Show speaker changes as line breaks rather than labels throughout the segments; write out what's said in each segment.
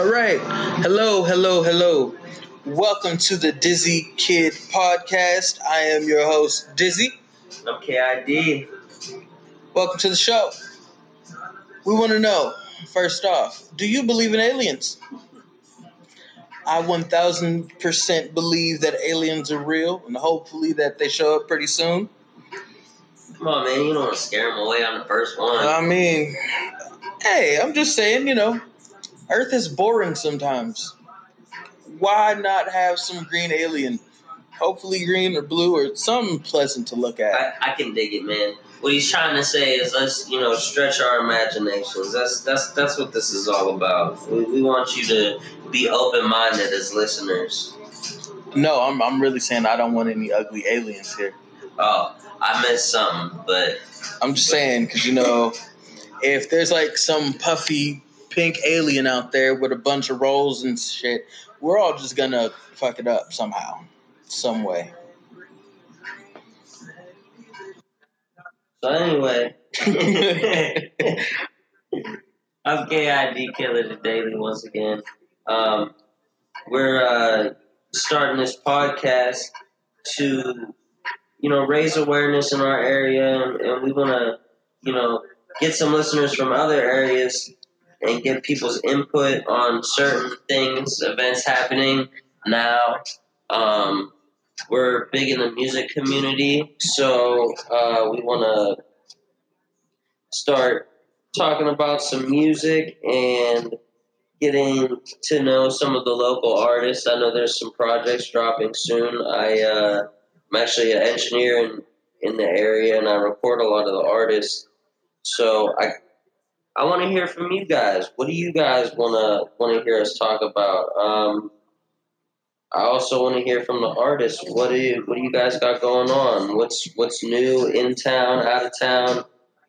All right. Hello, hello, hello. Welcome to the Dizzy Kid podcast. I am your host, Dizzy.
I'm KID.
Welcome to the show. We want to know, first off, do you believe in aliens? I 1000% believe that aliens are real and hopefully that they show up pretty soon.
Come on, man. You don't want to scare them away on the first one.
I mean, hey, I'm just saying, you know, Earth is boring sometimes. Why not have some green alien? Hopefully green or blue or something pleasant to look at.
I, I can dig it, man. What he's trying to say is let's, you know, stretch our imaginations. That's that's that's what this is all about. We, we want you to be open minded as listeners.
No, I'm, I'm really saying I don't want any ugly aliens here.
Oh, I missed something, but
I'm just saying because you know, if there's like some puffy pink alien out there with a bunch of rolls and shit, we're all just gonna fuck it up somehow, some way.
so anyway. I'm KID Killin' It Daily once again. Um, we're uh, starting this podcast to, you know, raise awareness in our area, and, and we want to, you know, get some listeners from other areas and get people's input on certain things, events happening now. Um, we're big in the music community, so uh, we want to start talking about some music and getting to know some of the local artists. I know there's some projects dropping soon. I uh, I'm actually an engineer in, in the area, and I record a lot of the artists. So I I want to hear from you guys. What do you guys wanna want to hear us talk about? Um, I also want to hear from the artists. What do you What do you guys got going on? What's What's new in town, out of town?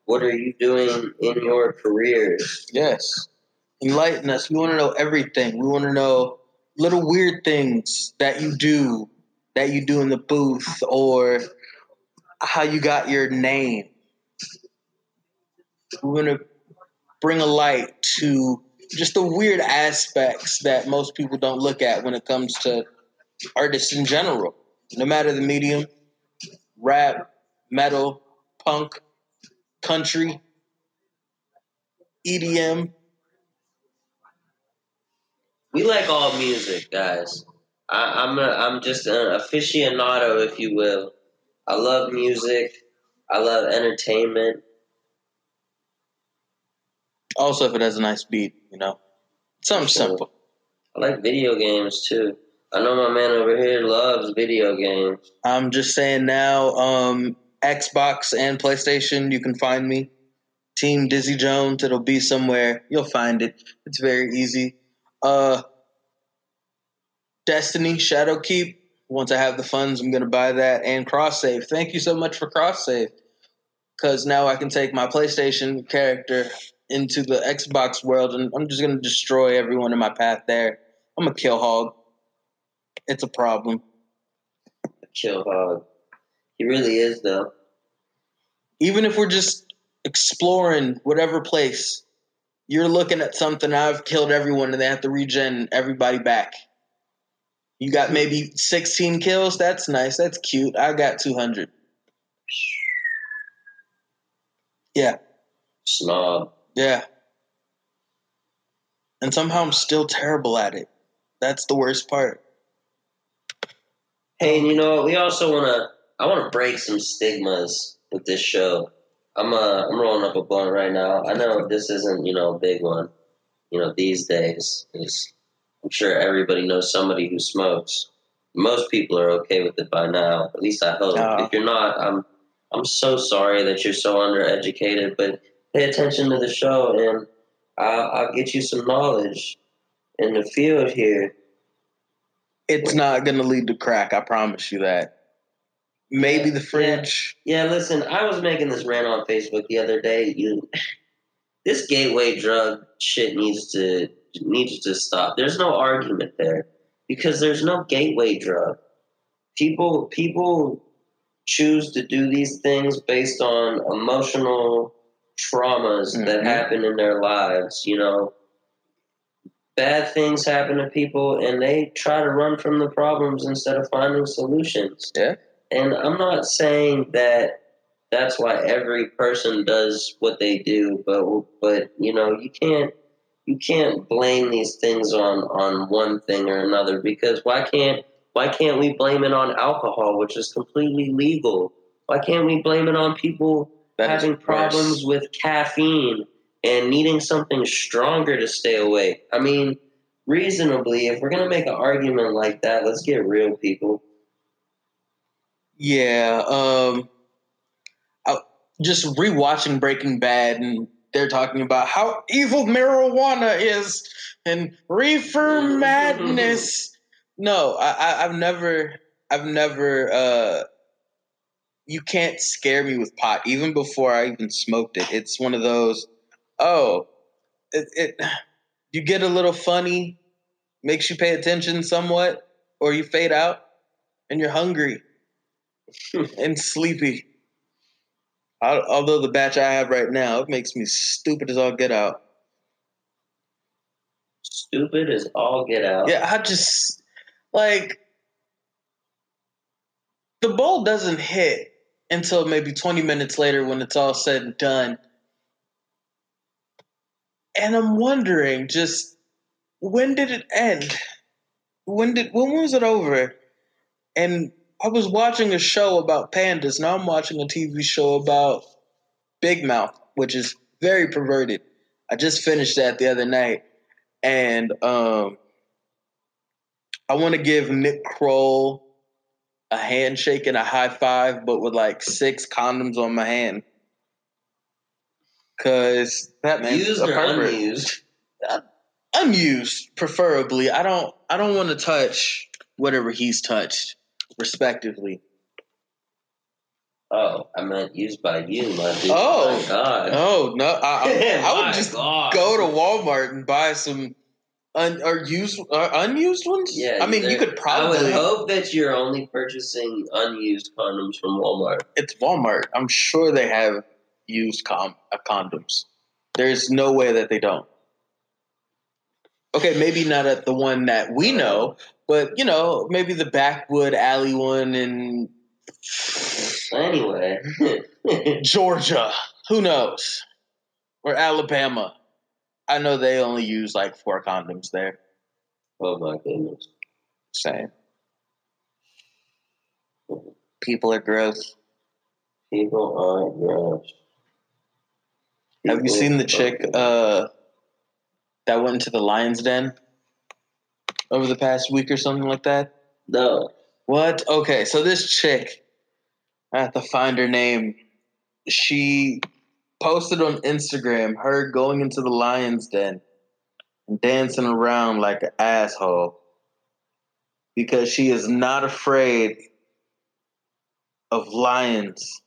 What are you doing in your careers?
Yes. Enlighten us. We want to know everything. We want to know little weird things that you do, that you do in the booth, or how you got your name. We want to bring a light to just the weird aspects that most people don't look at when it comes to artists in general, no matter the medium rap, metal, punk, country, EDM.
We like all music, guys. I, I'm a, I'm just an aficionado, if you will. I love music. I love entertainment.
Also, if it has a nice beat, you know, something
Sure.
simple.
I like video games too. I know my man over here loves video games.
I'm just saying now, um, Xbox and PlayStation, you can find me. Team Dizzy Jones, it'll be somewhere. You'll find it. It's very easy. Uh, Destiny, Shadowkeep. Once I have the funds, I'm gonna buy that and cross save. Thank you so much for cross save, because now I can take my PlayStation character into the Xbox world, and I'm just gonna destroy everyone in my path there. I'm a kill hog. It's a problem.
Kill hog. He really is though.
even if we're just exploring whatever place, you're looking at something. I've killed everyone, and they have to regen everybody back. You got maybe 16 kills. That's nice. That's cute. I got 200. Yeah,
Snob.
Yeah. And somehow I'm still terrible at it. That's the worst part.
Hey, and you know what? We also wanna I wanna break some stigmas with this show. I'm uh I'm rolling up a blunt right now. I know this isn't, you know, a big one, you know, these days. 'cause I'm sure everybody knows somebody who smokes. Most people are okay with it by now. At least I hope.
Yeah.
If you're not, I'm I'm so sorry that you're so undereducated, but pay attention to the show and I'll, I'll get you some knowledge in the field here.
It's not going to lead to crack. I promise you that. Maybe the fridge.
Yeah, listen, I was making this rant on Facebook the other day. You, this gateway drug shit needs to needs to stop. There's no argument there because there's no gateway drug. People people choose to do these things based on emotional traumas that
Mhm.
happen in their lives. You know, bad things happen to people and they try to run from the problems instead of finding solutions.
Yeah.
And I'm not saying that that's why every person does what they do, but but you know, you can't you can't blame these things on on one thing or another because why can't why can't we blame it on alcohol, which is completely legal? Why can't we blame it on people
That
having problems with caffeine and needing something stronger to stay awake? I mean, reasonably, if we're gonna make an argument like that, let's get real, people.
Yeah, um, I, just rewatching Breaking Bad, and they're talking about how evil marijuana is and reefer madness. No, I, I, I've never, I've never. Uh, you can't scare me with pot, even before I even smoked it. It's one of those. Oh, it, it you get a little funny, makes you pay attention somewhat, or you fade out, and you're hungry and sleepy. Al- Although the batch I have right now, it makes me stupid as all get out.
Stupid as all get out.
Yeah, I just like the bowl doesn't hit until maybe 20 minutes later when it's all said and done. And I'm wondering just when did it end? When did when was it over? And I was watching a show about pandas. Now I'm watching a TV show about Big Mouth, which is very perverted. I just finished that the other night. And um I want to give Nick Kroll a handshake and a high five, but with like six condoms on my hand. Cause that man's
Used
a pervert.
unused?
Uh, unused, preferably. I don't. I don't want to touch whatever he's touched, respectively.
Oh, I meant used by you, my dude.
Oh.
my God.
Oh no! I, I, I would just
God.
go to Walmart and buy some un, or used uh, unused ones.
Yeah,
I mean, you could
I would
probably.
hope that you're only purchasing unused condoms from Walmart.
It's Walmart. I'm sure they have used com- uh, condoms. There's no way that they don't. Okay, maybe not at the one that we know, but you know, maybe the backwood alley one in
Anyway,
Georgia. Who knows? Or Alabama. I know they only use like four condoms there.
oh my goodness.
Same. People are gross.
People are gross.
Have you seen the chick uh, that went into the lion's den over the past week or something like that?
No.
What? Okay, so this chick, I have to find her name. She posted on Instagram her going into the lion's den and dancing around like an asshole because she is not afraid of lions.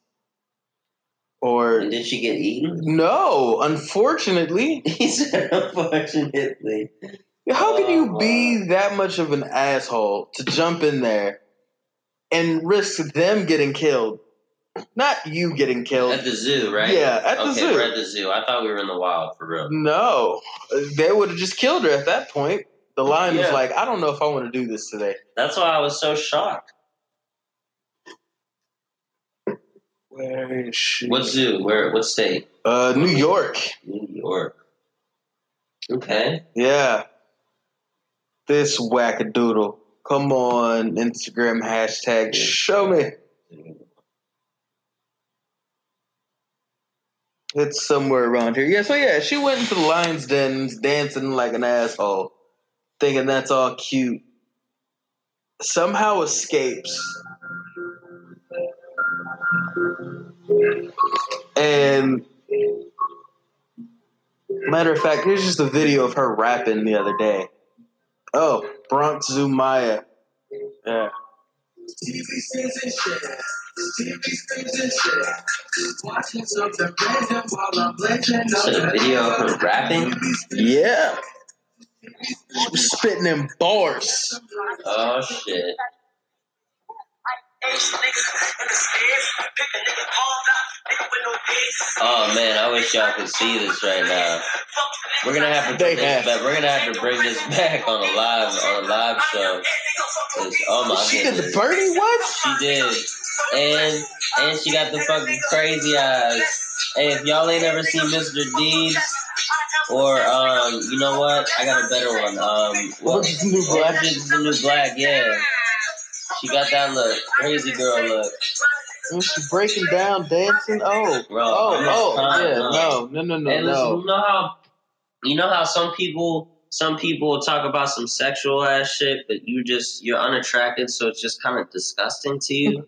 Or
And did she get eaten?
no, unfortunately.
He said, unfortunately.
How can you
Oh,
be that much of an asshole to jump in there and risk them getting killed? Not you getting killed.
At the zoo, right?
Yeah, at the
okay,
zoo.
we're at the zoo. I thought we were in the wild for real.
No, they would have just killed her at that point. The lion was like, I don't know if I want to do this today.
That's why I was so shocked.
Where is she?
What zoo? Where? What state?
Uh, New York.
New York. Okay.
Yeah. This wackadoodle. Come on, Instagram hashtag, show me. It's somewhere around here. Yeah, so yeah, she went into the lion's den dancing like an asshole, thinking that's all cute. Somehow escapes. And matter of fact, here's just a video of her rapping the other day. Oh, Bronx Zoo Maya. Yeah.
TV streams and shit. And shit. Watching something random while I'm legend
So the video of her rapping.
Yeah. She was spitting in bars.
Oh shit. Oh man, I wish y'all could see this right now. We're gonna have to bring this back. We're gonna have to bring this back on a live on a live show. Oh my
She did the birdie what?
She did. And and she got the fucking crazy eyes. Hey, if y'all ain't ever seen Mr. Deeds or um, you know what? I got a better one. Um, what?
Orange is the New Black?
Orange is the New Black. Yeah. She got that look, crazy girl look.
And she breaking down, dancing. Oh,
Bro,
oh, oh, yeah. No, no, no, no,
and listen,
no.
you know how you know how some people some people talk about some sexual ass shit, but you just you're unattracted, so it's just kind of disgusting to you.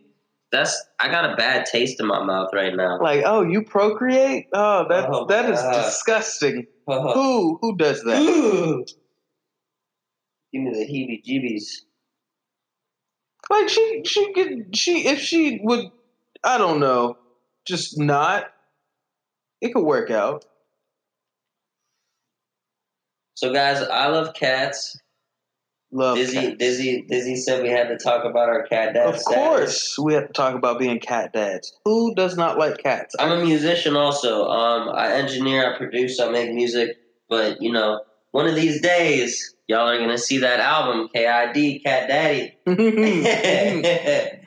That's I got a bad taste in my mouth right now.
Like, oh, you procreate? Oh, that
Oh,
that is disgusting.
Give uh-huh.
Who who does that?
Give me the heebie-jeebies.
Like she she could she if she would I don't know just not it could work out.
So guys, I love cats.
Love
Dizzy,
cats.
Dizzy, Dizzy said we had to talk about our cat dad.
Of
status.
course, we have to talk about being cat dads. Who does not like cats?
I'm a musician also. Um, I engineer, I produce, I make music. But you know, one of these days, y'all are gonna see that album, KID, Cat Daddy.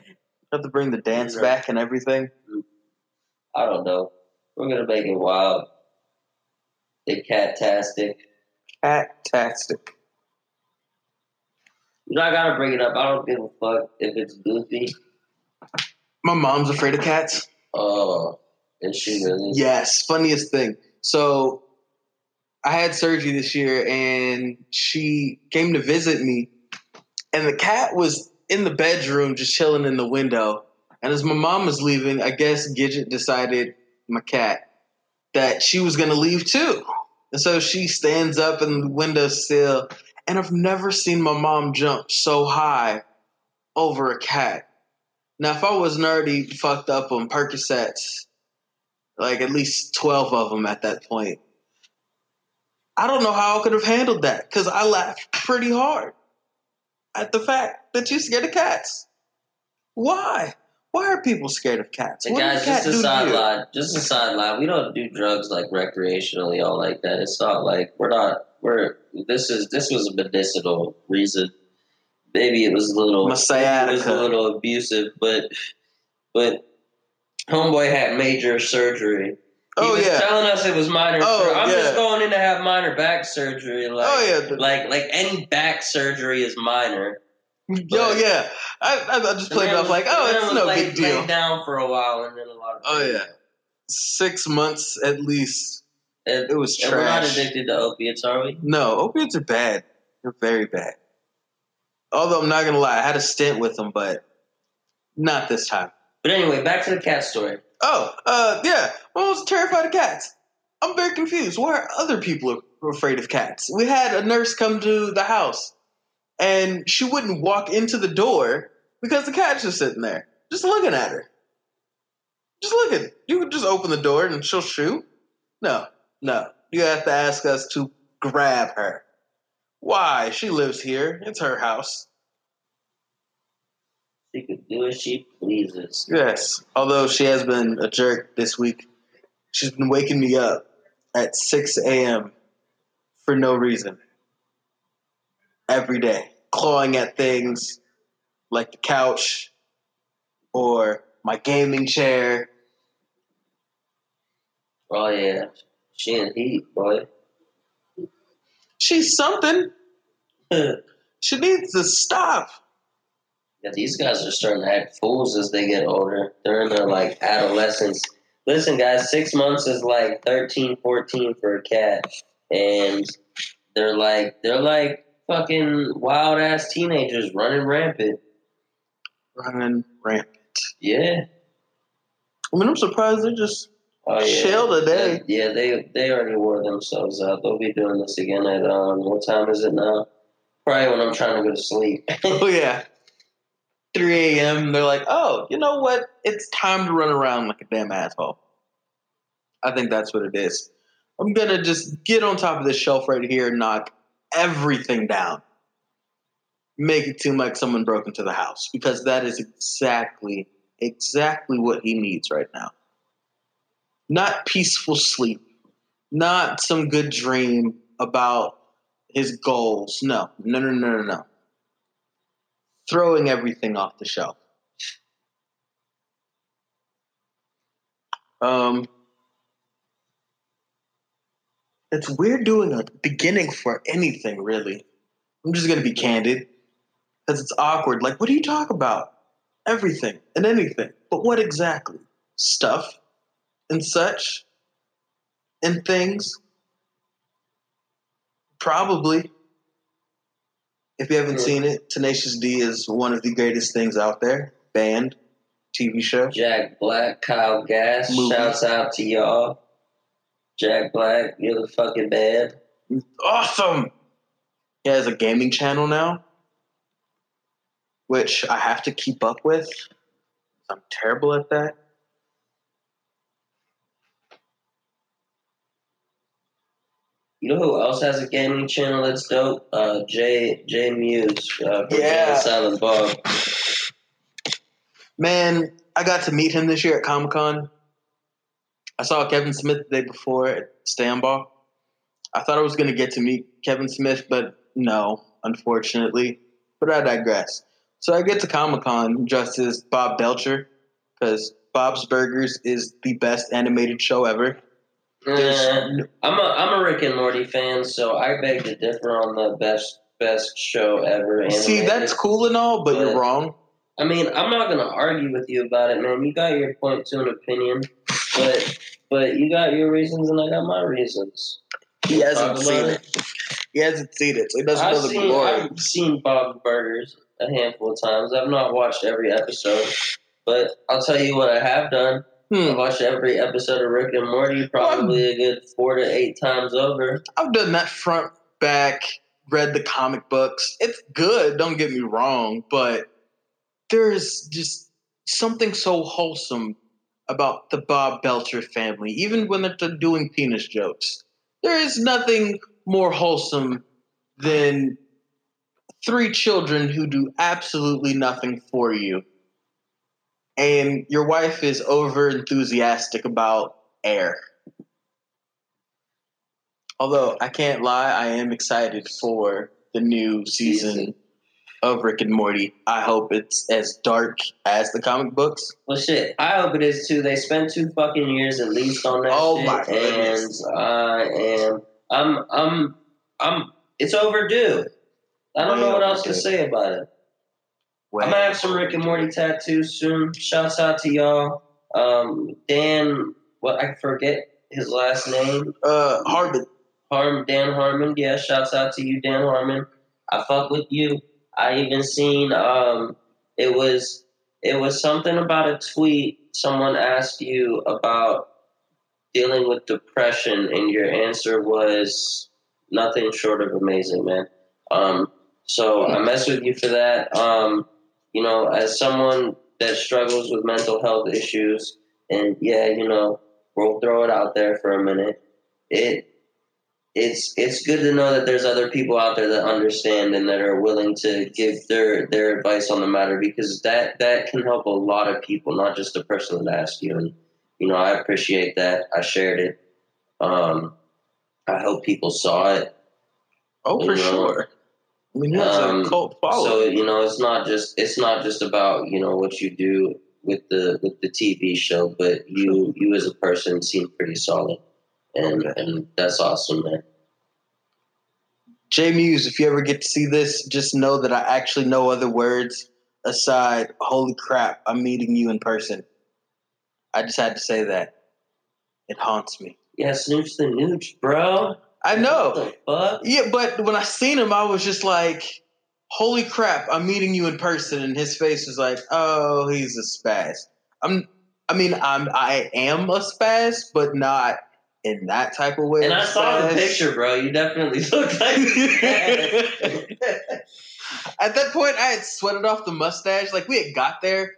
have to bring the dance
Right.
back and everything.
I don't know. We're gonna make it wild. The cat-tastic.
Cat-tastic.
You know, I gotta bring it up. I don't give a fuck if it's goofy.
My mom's afraid of cats.
Oh, is she really?
Yes, funniest thing. So I had surgery this year and she came to visit me and the cat was in the bedroom just chilling in the window. And as my mom was leaving, I guess Gidget decided, my cat, that she was gonna leave too. And so she stands up in the windowsill and I've never seen my mom jump so high over a cat. Now if I was nerdy, fucked up on Percocets, like at least 12 of them at that point. I don't know how I could have handled that because I laughed pretty hard at the fact that you're scared of cats. Why? Why are people scared of cats?
Hey,
What
guys, just a sideline. Just a sideline. We don't do drugs like recreationally, all like that. It's not like we're not. We're this is this was a medicinal reason. Maybe it was a little.
My
It was a little abusive, but but homeboy had major surgery. He
Oh
was
yeah.
telling us it was minor.
Oh,
I'm
yeah.
just going in to have minor back surgery. Like,
Oh yeah.
Like like any back surgery is minor.
Yo yeah. I, I, just played it off like, oh, it's no
laid-
big deal.
Down for a while, and then a lot of.
Oh yeah. Six months at least.
And,
It was
and we're not addicted to opiates, are we?
No, opiates are bad. They're very bad. Although I'm not gonna lie, I had a stint with them, but not this time.
But anyway, back to the cat story.
Oh, uh, yeah. I was terrified of cats. I'm very confused. Why are other people afraid of cats? We had a nurse come to the house, and she wouldn't walk into the door because the cat's just sitting there, just looking at her. Just looking. You could just open the door and she'll shoot. No, no. You have to ask us to grab her. Why? She lives here. It's her house.
She could do as she pleases.
Yes. Although she has been a jerk this week. She's been waking me up at 6 a.m. for no reason. Every day. Clawing at things like the couch or my gaming chair.
Oh yeah, she in heat, boy.
She's something. She needs to stop.
Yeah, these guys are starting to act fools as they get older. They're in their like adolescence. Listen, guys, six months is like 13, 14 for a cat, and they're like they're like fucking wild ass teenagers running rampant.
Running rampant.
Yeah.
I mean, I'm surprised they're just
Oh yeah.
chill today.
Yeah, they they already wore themselves out. They'll be doing this again at um what time is it now? Probably when I'm trying to go to sleep.
Oh yeah. 3 a.m. They're like, oh, you know what? It's time to run around like a damn asshole. I think that's what it is. I'm gonna just get on top of this shelf right here and knock everything down. make it seem like someone broke into the house because that is exactly exactly what he needs right now. Not peaceful sleep, not some good dream about his goals. No, no, no, no, no, no. Throwing everything off the shelf. Um, it's weird doing a beginning for anything, really. I'm just gonna be candid because it's awkward. Like, what do you talk about? Everything and anything, but what exactly? Stuff and such and things. Probably. If you haven't seen it, Tenacious D is one of the greatest things out there. Band, TV show.
Jack Black, Kyle Gass,
Movie.
shouts out to y'all. Jack Black, you're the fucking band.
Awesome! He has a gaming channel now, which I have to keep up with. I'm terrible at that.
You know who else has a gaming channel that's dope? Uh, Jay Jay Mewes, uh, from
Yeah.
Silent Bob.
Man, I got to meet him this year at Comic Con. I saw Kevin Smith the day before at Stanball. I thought I was going to get to meet Kevin Smith, but no, unfortunately. But I digress. So I get to Comic Con dressed as Bob Belcher because Bob's Burgers is the best animated show ever.
Uh, I'm a I'm a Rick and Morty fan, so I beg to differ on the best best show ever.
see, that's cool and all, but you're wrong.
I mean, I'm not gonna argue with you about it, man. You got your point to an opinion, but but you got your reasons and I got my reasons.
He hasn't seen
about
it. He hasn't seen it, so he doesn't
I've
know the
seen
glory.
I've seen Bob's Burgers a handful of times. I've not watched every episode, but I'll tell you what I have done.
Hmm.
I've watched every episode of Rick and Morty probably a good four to eight times over.
I've done that front, back, read the comic books. It's good, don't get me wrong, but there's just something so wholesome about the Bob Belcher family, even when they're doing penis jokes. There is nothing more wholesome than three children who do absolutely nothing for you. And your wife is over enthusiastic about air. Although I can't lie, I am excited for the new season of Rick and Morty. I hope it's as dark as the comic books.
Well, shit, I hope it is too. They spent two fucking years at least on that
Oh,
shit,
my goodness.
and I am, I'm, I'm, I'm. It's overdue. I don't
Way
know what else to say about it.
Well,
I'm gonna have some Rick and Morty tattoos soon. Shouts out to y'all. Um, Dan, what I forget his last name.
uh, Harbin.
Harm Dan Harmon. Yeah, shouts out to you, Dan Harmon. I fuck with you. I even seen um it was it was something about a tweet someone asked you about dealing with depression and your answer was nothing short of amazing, man. Um so I mess with you for that. Um, you know, as someone that struggles with mental health issues and yeah, you know, we'll throw it out there for a minute. It it's it's good to know that there's other people out there that understand and that are willing to give their their advice on the matter because that that can help a lot of people, not just the person that asked you. And you know, I appreciate that. I shared it. Um, I hope people saw it.
Oh, for
know,
sure. I mean, has
um,
a cult
So
following.
you know, it's not just it's not just about you know what you do with the with the TV show, but you you as a person seem pretty solid, and and that's awesome, man.
Jay Mewes, if you ever get to see this, just know that I actually know other words aside. Holy crap, I'm meeting you in person. I just had to say that. It haunts me.
Yeah, snooch the nooch, bro.
I know.
What the fuck?
Yeah, but when I seen him, I was just like, "Holy crap! I'm meeting you in person." And his face was like, "Oh, he's a spaz." I'm. I mean, I'm. I am a spaz, but not in that type of way.
And I saw the picture, bro. You definitely look like
At that point, I had sweated off the mustache. Like we had got there,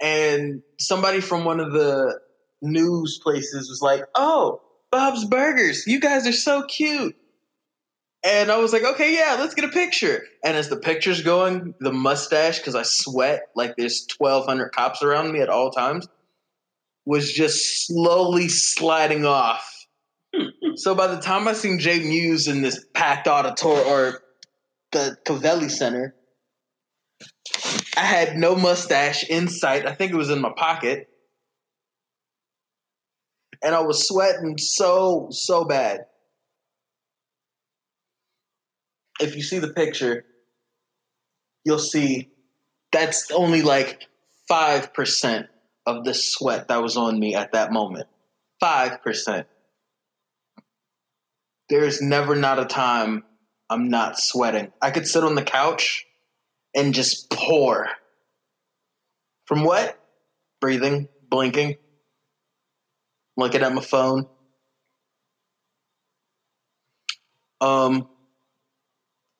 and somebody from one of the news places was like, "Oh, Bob's Burgers, you guys are so cute." And I was like, okay, yeah, let's get a picture. And as the picture's going, the mustache, because I sweat like there's 1,200 cops around me at all times, was just slowly sliding off. so by the time I seen Jay Mewes in this packed auditorium or the Covelli Center, I had no mustache in sight. I think it was in my pocket. And I was sweating so, so bad. If you see the picture, you'll see that's only like 5% of the sweat that was on me at that moment. 5%. There's never not a time I'm not sweating. I could sit on the couch and just pour. From what? Breathing, blinking, looking at my phone. Um,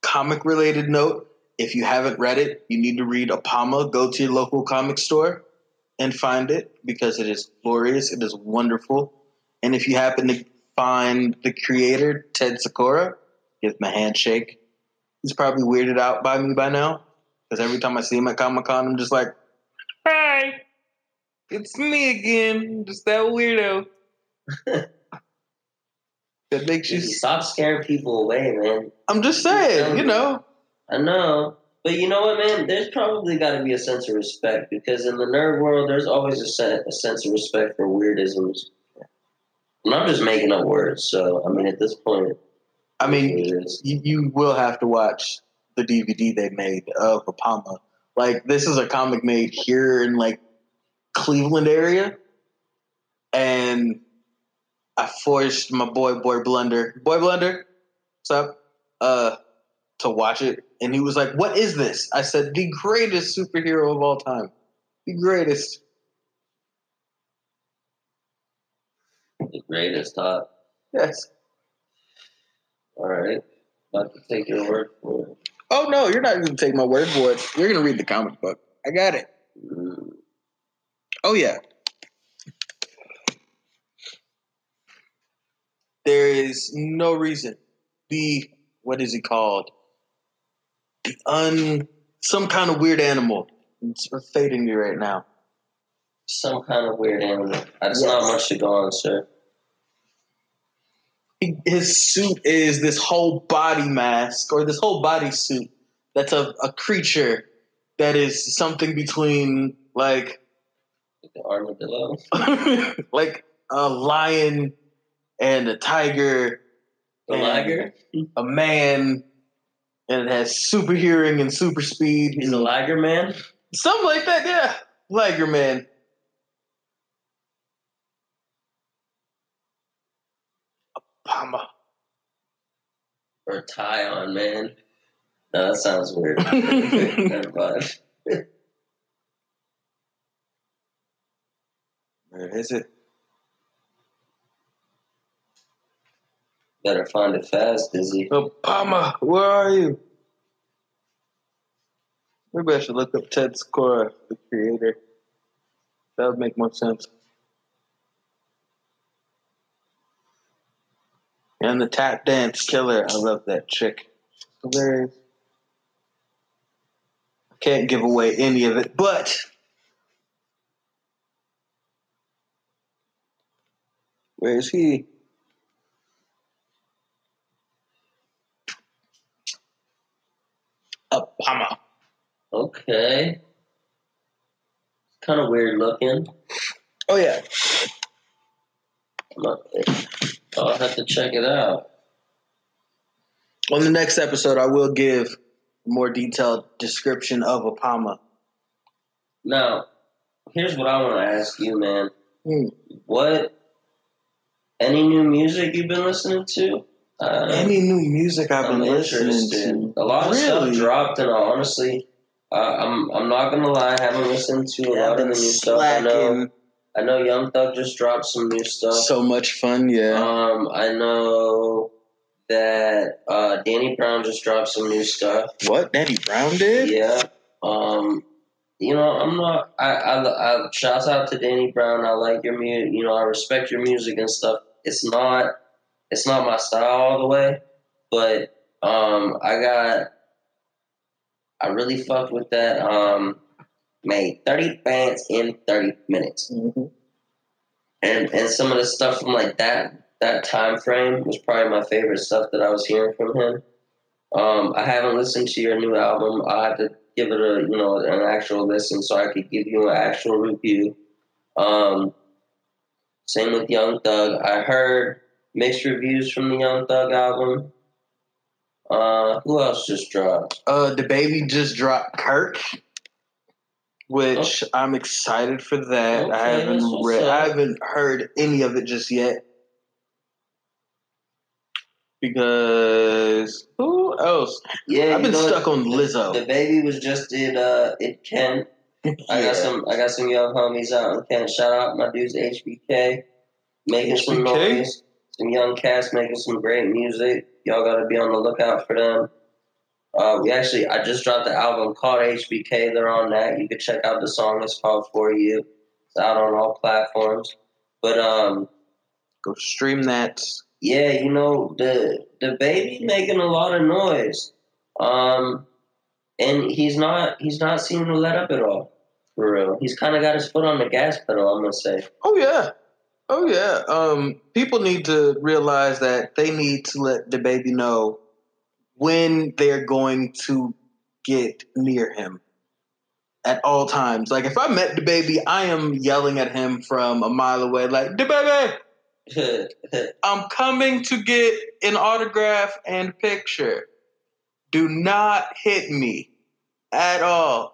comic related note if you haven't read it, you need to read Apama. Go to your local comic store and find it because it is glorious. It is wonderful. And if you happen to find the creator, Ted Sikora, give him a handshake. He's probably weirded out by me by now because every time I see him at Comic Con, I'm just like, "Hi, it's me again, just that weirdo." that makes you.
Stop scaring people away, man.
I'm just saying, you know.
I know. But you know what, man? There's probably got to be a sense of respect because in the nerd world, there's always a, se- a sense of respect for weirdisms. And I'm just making up words, so I mean, at this point,
I mean, you, you will have to watch the DVD they made of Apama. Like this is a comic made here in like Cleveland area, and I forced my boy Boy Blunder, Boy Blunder, what's up? Uh, to watch it, and he was like, "What is this?" I said, "The greatest superhero of all time, the greatest."
the greatest, huh?
Yes.
All right. About to take your word for it.
Oh no, you're not going to take my word for it. You're going to read the comic book. I got it.
Mm.
Oh yeah. There is no reason. The what is he called? Un some kind of weird animal. It's fading me right now.
Some kind of weird animal. That's
Yes.
not much to go on, sir.
His suit is this whole body mask or this whole body suit that's a, a creature that is something between like
The armadillo.
like a lion and a tiger And-
liger.
a man and it has super hearing and super speed.
He's a liger man.
Something like that, yeah. Liger man. Apama.
Or a tie on man. No, that sounds weird. Never mind.
Where is it?
Better find it fast, Dizzy.
Apama, where are you? Maybe I should look up Ted Sikora, the creator. That would make more sense. And the tap dance killer. I love that. She's hilarious. I can't give away any of it, but where is he? Apama.
Okay. Kind of weird looking.
Oh yeah.
I'm not- I'll have to check it out.
On the next episode, I will give a more detailed description of Apama.
Now, here's what I want to ask you, man.
Hmm.
What? Any new music you've been listening to? Uh,
Any new music I've
I'm
been listening to?
A lot of
really?
stuff dropped, and honestly, uh, I'm I'm not gonna lie, I haven't listened to a
Yeah,
lot of the
been
new stuff. I know. I know Young Thug just dropped some new stuff.
So much fun, yeah.
Um, I know that uh, Danny Brown just dropped some new stuff.
what? Danny Brown did?
Yeah. Um, you know, I'm not. I, I, I shouts out to Danny Brown. I like your music. You know, I respect your music and stuff. It's not. It's not my style all the way, but Um, I got. I really fucked with that. Um, made thirty bands in thirty minutes,
Mm-hmm.
and and some of the stuff from like that that time frame was probably my favorite stuff that I was hearing from him. Um, I haven't listened to your new album. I have to give it a you know an actual listen so I could give you an actual review. Um, same with Young Thug. I heard mixed reviews from the Young Thug album. Uh, who else just dropped?
Uh, DaBaby just dropped Kirk, which I'm excited for that. I haven't read, I haven't heard any of it just yet. Because who else?
Yeah,
I've been stuck on Lizzo.
The baby was just in uh in Kent. I got some I got some young homies out in Kent. Shout out my dudes HBK. Making some
HBK?
noise. Some young cats making some great music. Y'all gotta be on the lookout for them. Uh, we actually I just dropped the album called HBK. They're on that. You can check out the song. It's called For You. It's out on all platforms. But um
Go stream that.
yeah, you know the DaBaby making a lot of noise, um, and he's not he's not seeming to let up at all. For real, he's kind of got his foot on the gas pedal. I'm gonna say.
Oh yeah. Oh yeah. Um, people need to realize that they need to let DaBaby know when they're going to get near him at all times. Like if I met DaBaby, I am yelling at him from a mile away, like DaBaby, I'm coming to get an autograph and picture. Do not hit me at all.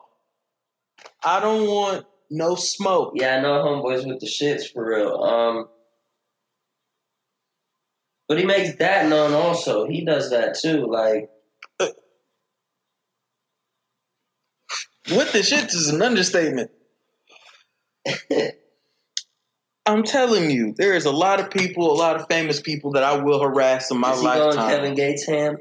I don't want no smoke.
yeah, I know homeboys with the shits for real. Um, but he makes that known also. He does that too. Like
With the shits is an understatement. I'm telling you, there is a lot of people, a lot of famous people that I will harass in my
is he going
lifetime.
Kevin Gates ham?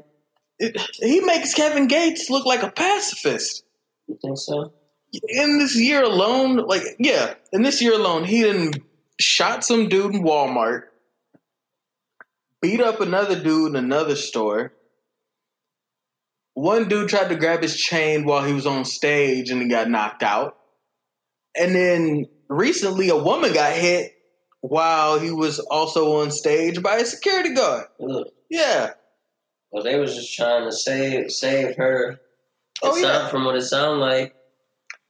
It- he makes Kevin Gates look like a pacifist.
You think so?
In this year alone, like yeah, in this year alone, he didn't shot some dude in Walmart, beat up another dude in another store. One dude tried to grab his chain while he was on stage and he got knocked out. And then recently, a woman got hit while he was also on stage by a security guard. Yeah.
Well, they was just trying to save save her.
Oh, yeah.
from what it sounded like,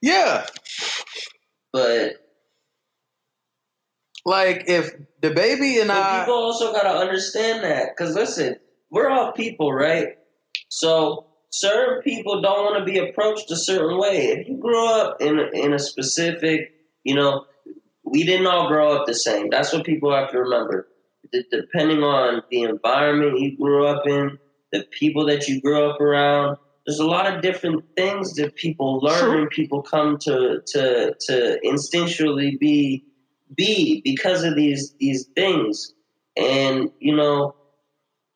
Yeah.
but
Like if DaBaby and I
people also gotta understand that, because listen, we're all people, right? So certain people don't want to be approached a certain way. If you grow up in a, in a specific, you know, we didn't all grow up the same. That's what people have to remember. D- depending on the environment you grew up in, the people that you grew up around, there's a lot of different things that people learn
True.
and people come to to to instinctually be be because of these these things. And you know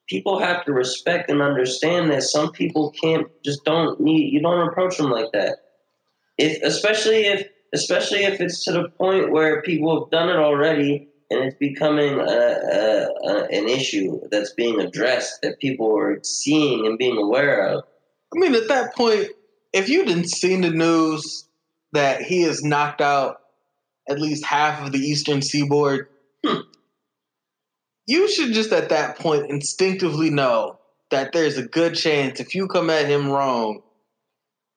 people have to respect and understand that some people can't just don't need you don't approach them like that. If especially if especially if it's to the point where people have done it already and it's becoming a, a, a, an issue that's being addressed that people are seeing and being aware of
I mean at that point, if you didn't seen the news that he has knocked out at least half of the eastern seaboard,
Hmm.
you should just at that point instinctively know that there's a good chance if you come at him wrong,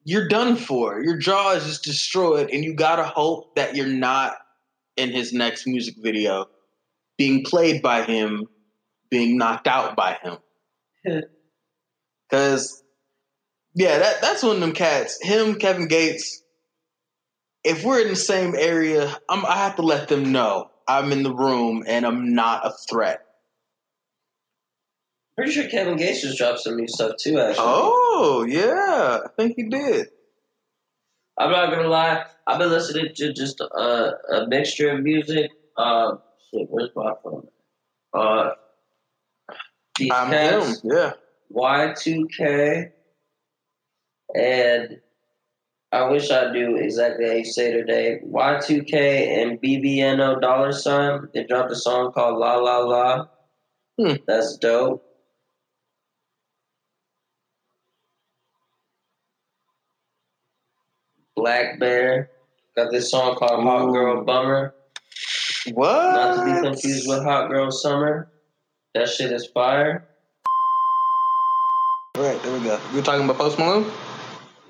you're done for. Your jaw is just destroyed, and you gotta hope that you're not in his next music video being played by him, being knocked out by him. Cause yeah, that that's one of them cats. Him, Kevin Gates. If we're in the same area, I'm, I have to let them know I'm in the room and I'm not a threat.
pretty sure kevin gates just dropped some new stuff too actually
Oh yeah, I think he did.
I'm not gonna lie. I've been listening to just a, a mixture of music. Uh, shit, where's my phone? Uh, these
I'm him. Yeah.
Y2K, and I wish I knew exactly how you say today. Y2K and BBNO Dollar Sign, they dropped a song called La La La.
Hmm.
That's dope. blackbear got this song called Hot Girl Bummer.
What?
Not to be confused with Hot Girl Summer. That shit is fire.
All right, there we go. You're talking about Post Malone?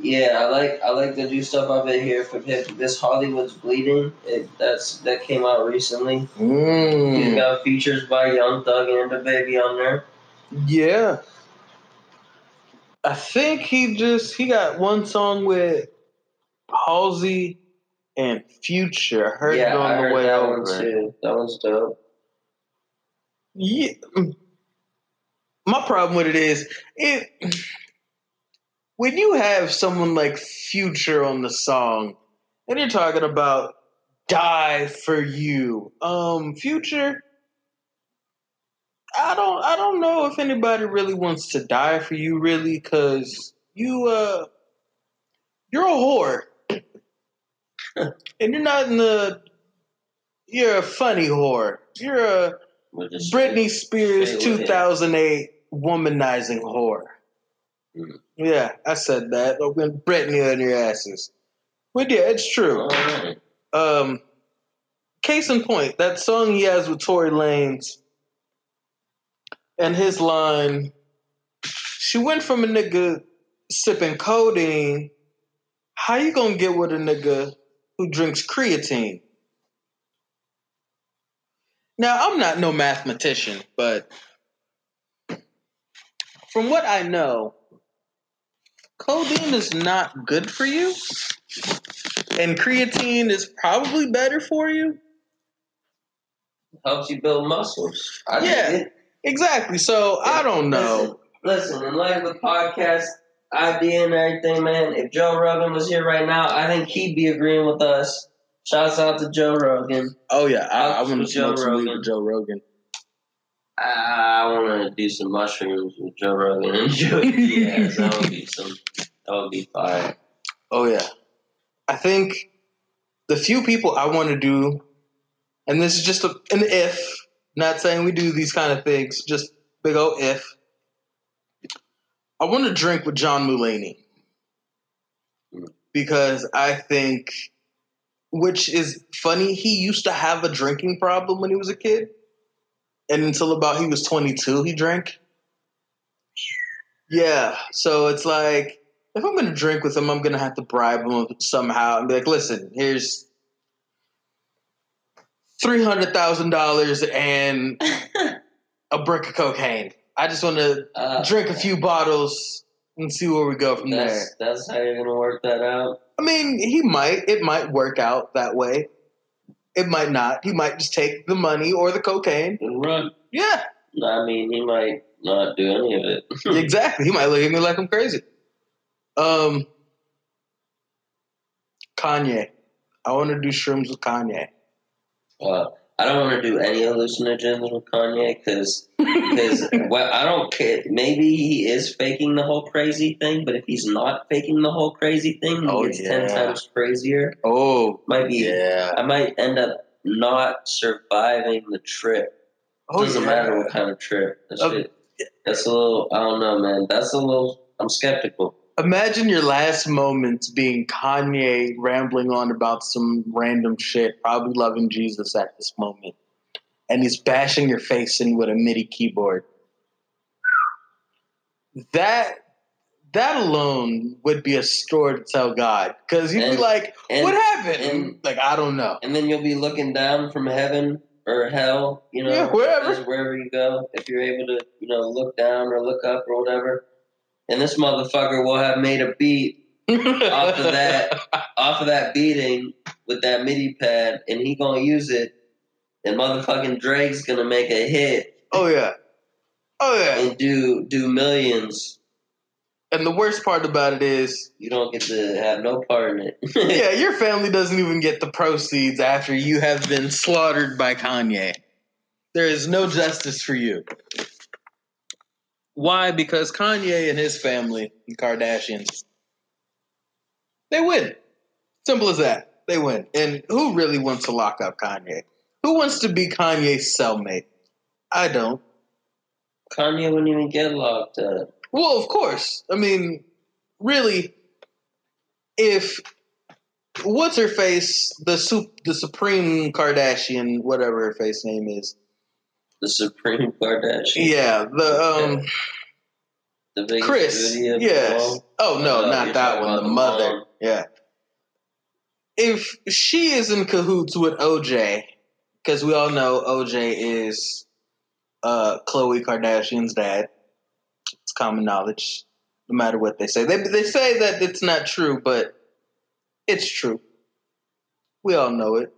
Yeah, I like I like the new stuff I've been hearing from him. This Hollywood's Bleeding. It, that's that came out recently. He's
Mm.
got features by Young Thug and DaBaby on there.
Yeah. I think he just he got one song with Halsey and Future. I heard it on
I
the way
that
over.
one too. That one's dope.
Yeah. My problem with it is it when you have someone like Future on the song and you're talking about die for you. Um Future I don't I don't know if anybody really wants to die for you really cuz you uh you're a whore. and you're not in the you're a funny whore. You're a Britney Spears
Say what it is.
2008 womanizing whore.
Mm.
Yeah, I said that. Open Britney on your asses. But yeah, it's true.
Alright.
Um, case in point, that song he has with Tory Lanez and his line, she went from a nigga sipping codeine. How you gonna get with a nigga who drinks creatine? Now, I'm not no mathematician, but from what I know, codeine is not good for you and creatine is probably better for you.
Helps you build muscles. I
Yeah. Exactly. So I don't know.
Listen, in light of the podcast idea and everything, man, if Joe Rogan was here right now, I think he'd be agreeing with us. Shouts out to Joe Rogan.
Oh yeah, I, I want to
Joe
smoke some weed
Rogan.
Joe Rogan.
I want to do some mushrooms with Joe Rogan and Joe Diaz. That would be some. That would be fire.
Oh yeah, I think the few people I want to do, and this is just a, an if. Not saying we do these kind of things, just big old if. I want to drink with John Mulaney because I think, which is funny, he used to have a drinking problem when he was a kid, and until about he was twenty two, he drank. Yeah, so it's like if I'm gonna drink with him, I'm gonna have to bribe him somehow and be like, "Listen, here's three hundred thousand dollars and a brick of cocaine. I just want to
Uh,
drink a few bottles and see where we go from there."
That's that's how you're gonna work that out.
I mean, he might. It might work out that way. It might not. He might just take the money or the cocaine.
And run.
Yeah,
I mean, he might not do any of it.
exactly. He might look at me like I'm crazy. Um, Kanye. I want to do shrooms with Kanye.
Uh, I don't want to do any hallucinogens with Kanye because well, I don't care. Maybe he is faking the whole crazy thing, but if he's not faking the whole crazy thing, he
Oh,
gets ten times crazier.
Oh,
Might be.
yeah.
I might end up not surviving the trip.
Oh,
Doesn't
yeah.
matter what kind of trip. That
Oh,
shit, that's a little. I don't know, man. That's a little. I'm skeptical.
Imagine your last moments being Kanye rambling on about some random shit, probably loving Jesus at this moment. And he's bashing your face in with a MIDI keyboard. That that alone would be a story to tell God. Because you'd be like,
and-
what happened?
and-
like, I don't know.
And then you'll be looking down from heaven or hell, you know,
Yeah, wherever.
wherever you go, if you're able to, you know, look down or look up or whatever. And this motherfucker will have made a beat Off of that. off of that beating with that MIDI pad, and he gonna use it. And motherfucking Drake's gonna make a hit
Oh yeah. Oh yeah.
and do do millions.
And the worst part about it is,
You don't get to have no part in it.
yeah, your family doesn't even get the proceeds after you have been slaughtered by Kanye. There is no justice for you. Why? Because Kanye and his family, the Kardashians, they win. Simple as that. They win. And who really wants to lock up Kanye? Who wants to be Kanye's cellmate? I don't.
Kanye wouldn't even get locked up.
Well, of course. I mean, really, if what's her face, the sup- the Supreme Kardashian, whatever her face name is.
The Supreme Kardashian.
Yeah, the um
The biggest
Chris.
booty of them
Yes. Oh no,
Oh,
not that one. The
the
mother.
mom.
Yeah. If she is in cahoots with OJ, because we all know OJ is uh Khloe Kardashian's dad. It's common knowledge. No matter what they say, they they say that it's not true, but it's true. We all know it.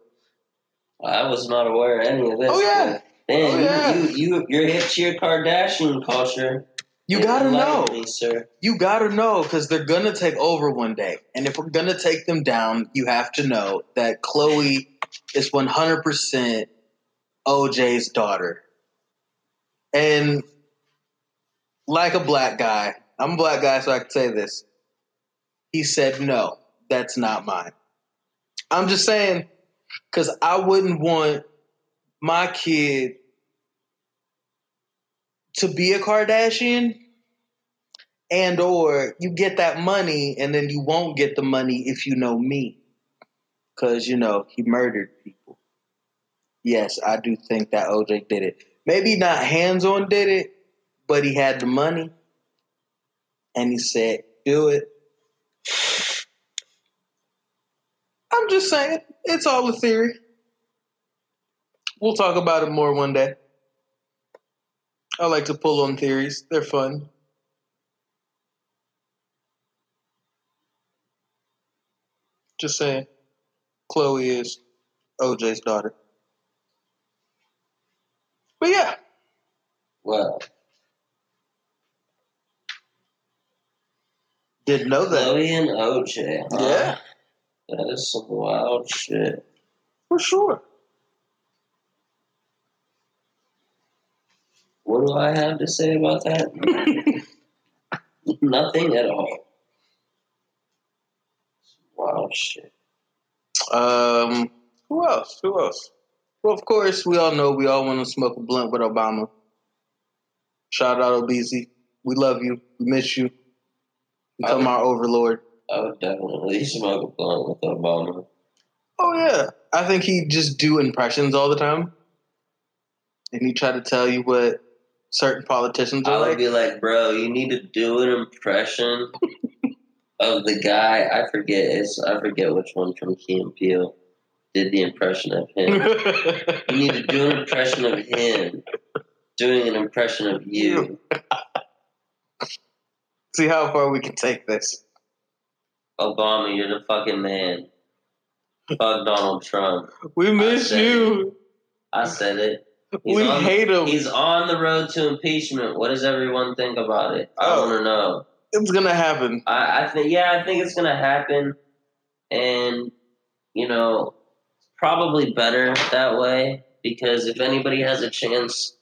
I was not aware of any of this.
Oh, yeah.
Damn,
Oh, yeah.
you, you, you, you're hip to your Kardashian culture.
You gotta know.
Me, sir.
You gotta know because they're gonna take over one day. And if we're gonna take them down, you have to know that Khloe is 100% OJ's daughter. And like a black guy, I'm a black guy, so I can say this. He said, no, that's not mine. I'm just saying, because I wouldn't want my kid to be a Kardashian and or you get that money and then you won't get the money if you know me because you know he murdered people. Yes i do think that oj did it. Maybe not hands-on did it but he had the money and he said do it. I'm just saying it's all a theory. We'll talk about it more one day. I like to pull on theories. They're fun. Just saying. Khloe is OJ's daughter. But yeah,
Well,
didn't know that.
Khloe and OJ. Huh?
Yeah,
That is some wild shit.
for sure.
What do I have to say about that? Nothing at all. Wild shit.
Um, who else? Who else? Well, of course, we all know we all want to smoke a blunt with Obama. Shout out Obese. We love you. We miss you. Become our overlord.
I would definitely smoke a blunt with Obama.
Oh yeah, I think he just do impressions all the time, and he try to tell you what certain politicians
I
are
would
like.
be like, bro, you need to do an impression of the guy. I forget. It's I forget which one from Key and Peele did the impression of him. You need to do an impression of him doing an impression of you.
See how far we can take this.
Obama, you're the fucking man. Fuck Donald Trump.
We miss
said
you.
I said it. He's
We
on,
hate him.
He's on the road to impeachment. What does everyone think about it? I
Oh.
want to know.
It's gonna happen.
I, I think, yeah, I think it's gonna happen, and you know, probably better that way because if anybody has a chance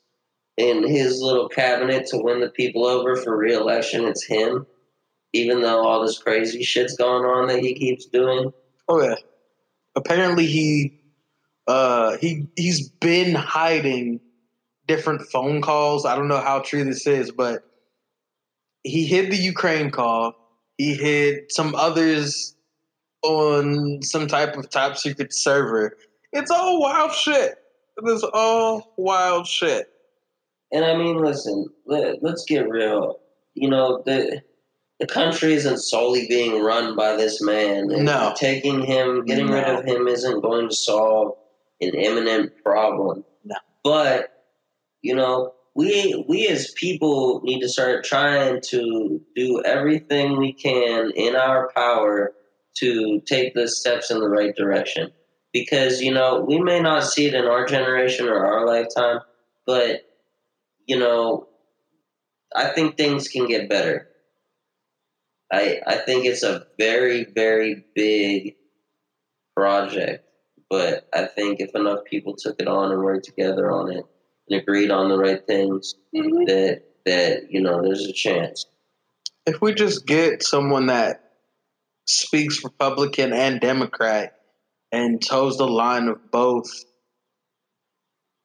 in his little cabinet to win the people over for re-election, it's him. Even though all this crazy shit's going on that he keeps doing.
Oh yeah. Apparently he uh he he's been hiding different phone calls. I don't know how true this is, but he hid the Ukraine call. He hid some others on some type of top secret server. It's all wild shit. It is all wild shit.
And I mean, listen, let, let's get real. You know, the the country isn't solely being run by this man. And
No.
taking him, getting rid of him, isn't going to solve an imminent problem.
No.
But you know, we we as people need to start trying to do everything we can in our power to take the steps in the right direction. Because you know, we may not see it in our generation or our lifetime, but you know, I think things can get better. I I think it's a very very big project, but I think if enough people took it on and worked together on it and agreed on the right things, mm-hmm. that that you know, there's a chance.
If we just get someone that speaks Republican and Democrat and toes the line of both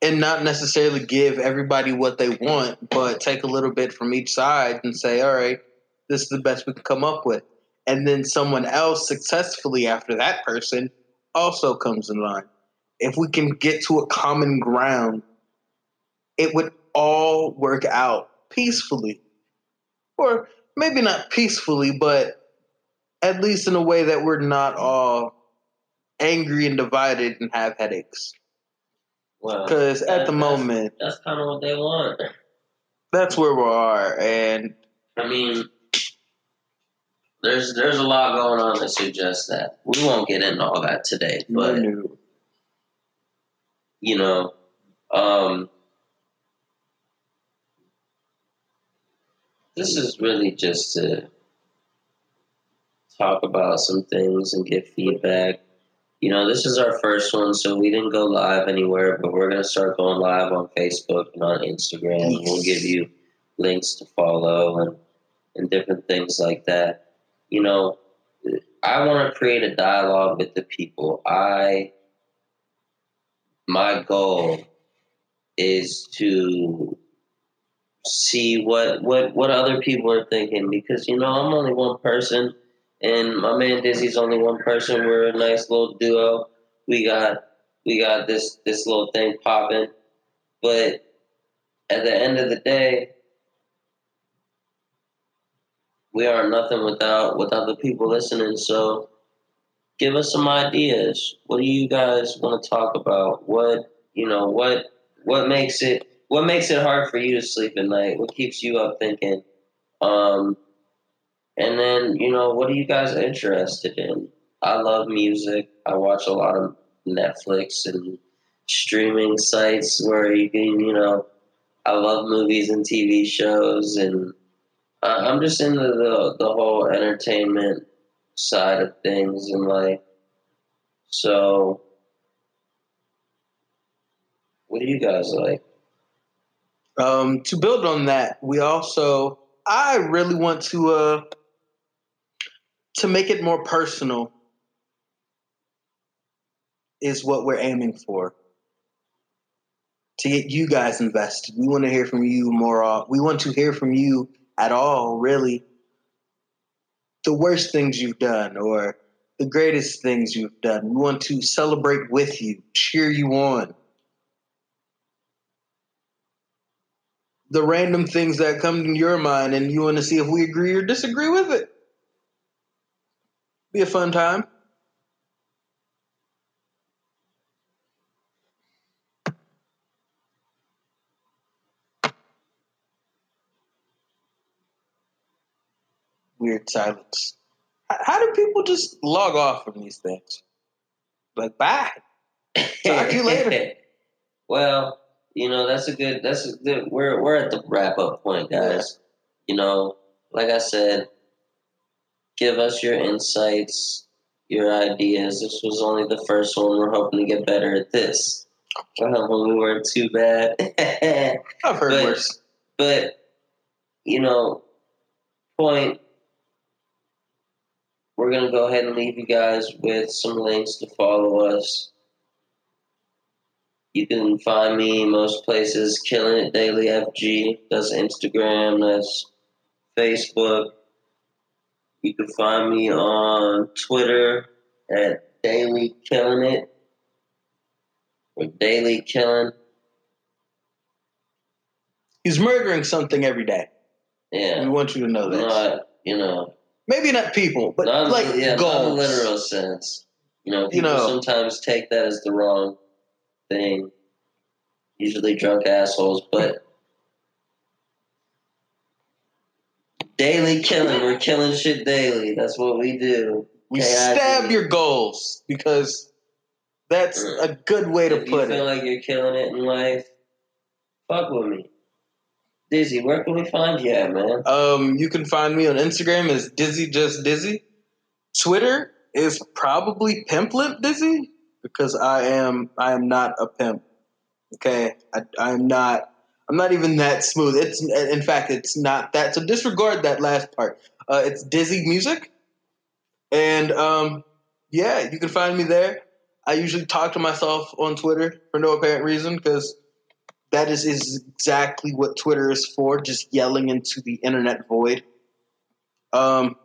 and not necessarily give everybody what they want, but take a little bit from each side and say, all right, this is the best we can come up with. and then someone else successfully after that person also comes in line. If we can get to a common ground, it would all work out peacefully. Or maybe not peacefully, but at least in a way that we're not all angry and divided and have headaches.
Well,
Because at the moment,
that's kind of what they want.
that's where we are. And
I mean, there's there's a lot going on that suggests that. We won't get into all that today, but
no.
you know, um, this is really just to talk about some things and get feedback. You know, this is our first one, so we didn't go live anywhere, but we're gonna start going live on Facebook and on Instagram. We'll give you links to follow and and different things like that. You know, I want to create a dialogue with the people. I my goal is to see what what what other people are thinking because you know I'm only one person and my man Dizzy's only one person. We're a nice little duo. We got we got this this little thing popping, but at the end of the day, we are nothing without without the people listening. So give us some ideas. What do you guys want to talk about? What you know, what what makes it what makes it hard for you to sleep at night? What keeps you up thinking? Um and then, you know, what are you guys interested in? I love music. I watch a lot of Netflix and streaming sites where you can, you know, I love movies and TV shows and I'm just into the the whole entertainment side of things and like, So, what do you guys like?
Um, to build on that, we also I really want to uh to make it more personal is what we're aiming for. To get you guys invested. We want to hear from you more we want to hear from you at all, really. The worst things you've done or the greatest things you've done. We want to celebrate with you, cheer you on. The random things that come to your mind and you want to see if we agree or disagree with it. Be a fun time. Weird silence. How do people just log off from these things? Like, bye. Talk to you later.
well, you know that's a good. That's a good. We're we're at the wrap up point, guys. You know, like I said, give us your insights, your ideas. This was only the first one. We're hoping to get better at this. Hoping we weren't too bad.
I've heard
But-
worse.
But you know, point. We're gonna go ahead and leave you guys with some links to follow us. You can find me most places, Killin' It Daily FG. That's Instagram. That's Facebook. You can find me on Twitter at Daily Killing It or Daily Killing.
He's murdering something every day.
Yeah.
We want you to know this.
not you know
Maybe not people, but
not
like
yeah, not in a literal sense. You know,
You
people
know.
sometimes take that as the wrong thing. Usually drunk assholes, but daily killing. We're killing shit daily. That's what we do.
We
KID.
stab your goals because that's
Mm.
a good way to put it.
if you feel like you're killing it in life, fuck with me. Dizzy, where can we find you at, man?
Um, you can find me on Instagram as Dizzy Just Dizzy. Twitter is probably Pimplet Dizzy because I am I am not a pimp. Okay, I, I'm not. I'm not even that smooth. It's in fact, it's not that. So disregard that last part. Uh, it's Dizzy Music, and um, yeah, you can find me there. I usually talk to myself on Twitter for no apparent reason because that is, is exactly what Twitter is for, just yelling into the internet void. Um,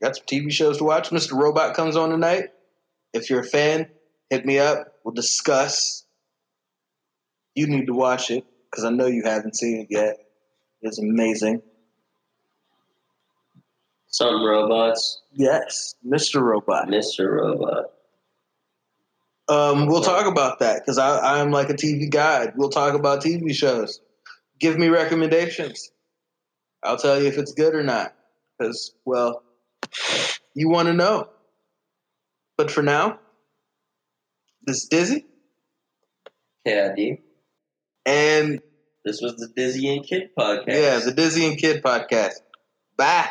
Got some TV shows to watch. Mr. Robot comes on tonight. If you're a fan, hit me up. We'll discuss. You need to watch it because I know you haven't seen it yet. It's amazing.
Something robots,
Yes, Mr. Robot.
Mr. Robot.
Um, we'll talk about that because I'm like a TV guide. We'll talk about TV shows. Give me recommendations. I'll tell you if it's good or not. Because, well, you want to know. But for now, this is Dizzy,
KID.
and
This was the Dizzy and Kid podcast.
yeah, the Dizzy and Kid podcast. Bye.